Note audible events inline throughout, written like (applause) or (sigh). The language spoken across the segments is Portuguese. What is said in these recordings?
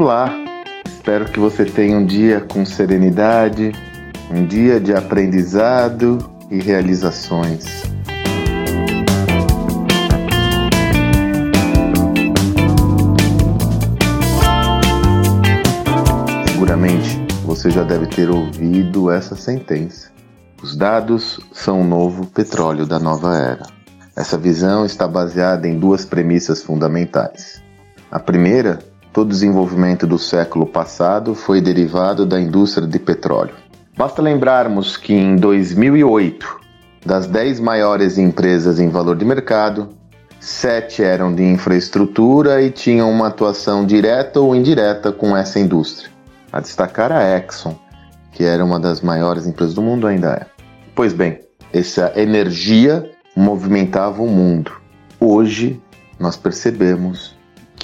Olá, espero que você tenha um dia com serenidade, um dia de aprendizado e realizações. Seguramente você já deve ter ouvido essa sentença. Os dados são o novo petróleo da nova era. Essa visão está baseada em duas premissas fundamentais. A primeira Todo o desenvolvimento do século passado foi derivado da indústria de petróleo. Basta lembrarmos que em 2008, das 10 maiores empresas em valor de mercado, 7 eram de infraestrutura e tinham uma atuação direta ou indireta com essa indústria. A destacar a Exxon, que era uma das maiores empresas do mundo, ainda é. Pois bem, essa energia movimentava o mundo. Hoje nós percebemos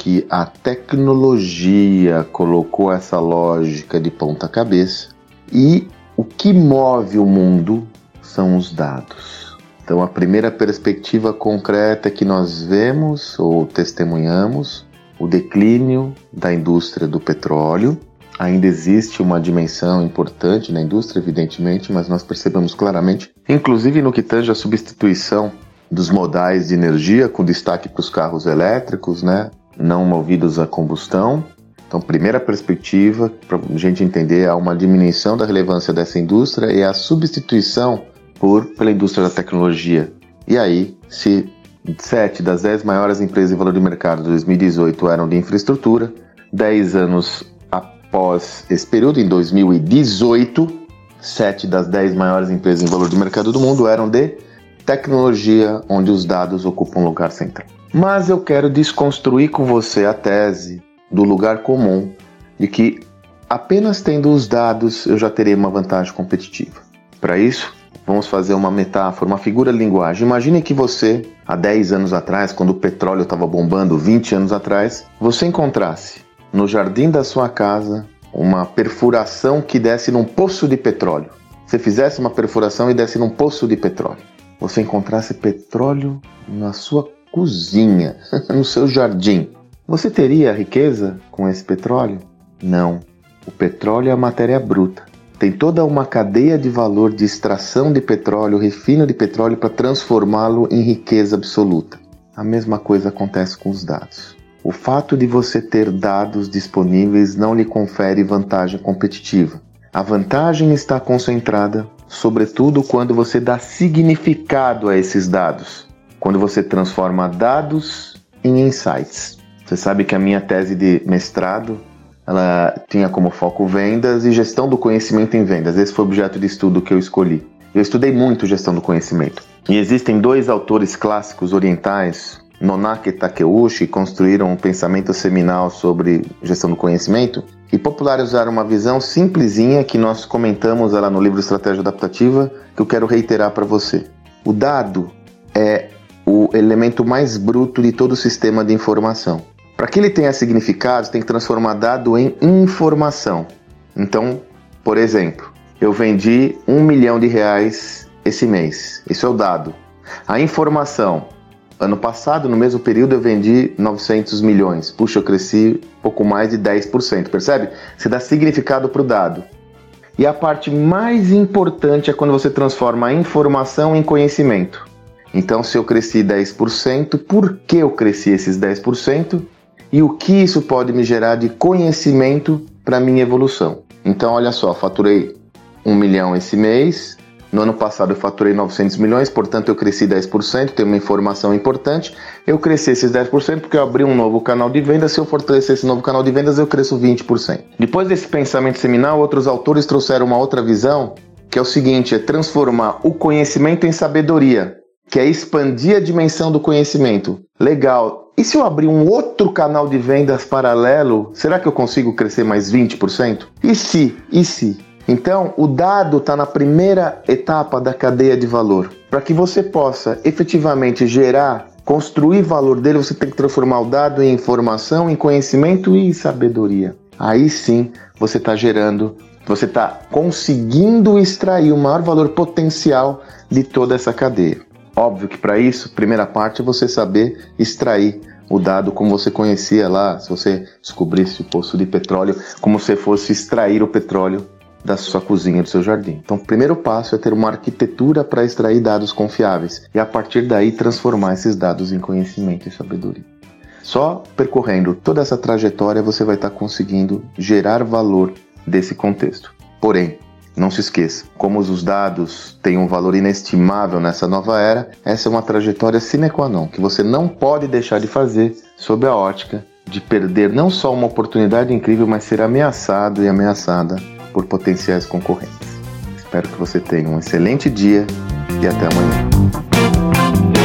que a tecnologia colocou essa lógica de ponta cabeça e o que move o mundo são os dados. Então, a primeira perspectiva concreta que nós vemos ou testemunhamos o declínio da indústria do petróleo. Ainda existe uma dimensão importante na indústria, evidentemente, mas nós percebemos claramente, inclusive no que tange a substituição dos modais de energia, com destaque para os carros elétricos, né? Não movidos a combustão. Então, primeira perspectiva, para a gente entender, há uma diminuição da relevância dessa indústria e a substituição por, pela indústria da tecnologia. E aí, se sete das dez maiores empresas em valor de mercado de 2018 eram de infraestrutura, dez anos após esse período, em 2018, sete das dez maiores empresas em valor de mercado do mundo eram de tecnologia, onde os dados ocupam um lugar central. Mas eu quero desconstruir com você a tese do lugar comum de que apenas tendo os dados eu já terei uma vantagem competitiva. Para isso, vamos fazer uma metáfora, uma figura de linguagem. Imagine que você, há 10 anos atrás, quando o petróleo estava bombando, 20 anos atrás, você encontrasse no jardim da sua casa uma perfuração que desse num poço de petróleo. Você fizesse uma perfuração e desse num poço de petróleo. Você encontrasse petróleo na sua cozinha, (laughs) no seu jardim. Você teria riqueza com esse petróleo? Não. O petróleo é a matéria bruta. Tem toda uma cadeia de valor de extração de petróleo, refino de petróleo para transformá-lo em riqueza absoluta. A mesma coisa acontece com os dados. O fato de você ter dados disponíveis não lhe confere vantagem competitiva. A vantagem está concentrada, sobretudo, quando você dá significado a esses dados quando você transforma dados em insights. Você sabe que a minha tese de mestrado ela tinha como foco vendas e gestão do conhecimento em vendas. Esse foi o objeto de estudo que eu escolhi. Eu estudei muito gestão do conhecimento. E existem dois autores clássicos orientais, Nonake e Takeuchi, construíram um pensamento seminal sobre gestão do conhecimento e popularizaram uma visão simplesinha que nós comentamos lá no livro Estratégia Adaptativa, que eu quero reiterar para você. O dado é o elemento mais bruto de todo o sistema de informação. Para que ele tenha significado, tem que transformar dado em informação. Então, por exemplo, eu vendi um milhão de reais esse mês. Isso é o dado. A informação. Ano passado, no mesmo período, eu vendi 900 milhões. Puxa, eu cresci pouco mais de 10%. Percebe? Você dá significado para o dado. E a parte mais importante é quando você transforma a informação em conhecimento. Então, se eu cresci 10%, por que eu cresci esses 10%? E o que isso pode me gerar de conhecimento para minha evolução? Então, olha só, faturei 1 milhão esse mês. No ano passado eu faturei 900 milhões, portanto eu cresci 10%, tem uma informação importante. Eu cresci esses 10% porque eu abri um novo canal de vendas. Se eu fortalecer esse novo canal de vendas, eu cresço 20%. Depois desse pensamento seminal, outros autores trouxeram uma outra visão, que é o seguinte: é transformar o conhecimento em sabedoria que é expandir a dimensão do conhecimento. Legal. E se eu abrir um outro canal de vendas paralelo, será que eu consigo crescer mais 20%? E se? E se? Então, o dado está na primeira etapa da cadeia de valor. Para que você possa efetivamente gerar, construir valor dele, você tem que transformar o dado em informação, em conhecimento e sabedoria. Aí sim você está gerando, você está conseguindo extrair o maior valor potencial de toda essa cadeia. Óbvio que para isso, primeira parte é você saber extrair o dado como você conhecia lá, se você descobrisse o poço de petróleo, como se fosse extrair o petróleo da sua cozinha, do seu jardim. Então, o primeiro passo é ter uma arquitetura para extrair dados confiáveis e a partir daí transformar esses dados em conhecimento e sabedoria. Só percorrendo toda essa trajetória você vai estar conseguindo gerar valor desse contexto. Porém, não se esqueça, como os dados têm um valor inestimável nessa nova era, essa é uma trajetória sine qua non que você não pode deixar de fazer sob a ótica de perder não só uma oportunidade incrível, mas ser ameaçado e ameaçada por potenciais concorrentes. Espero que você tenha um excelente dia e até amanhã.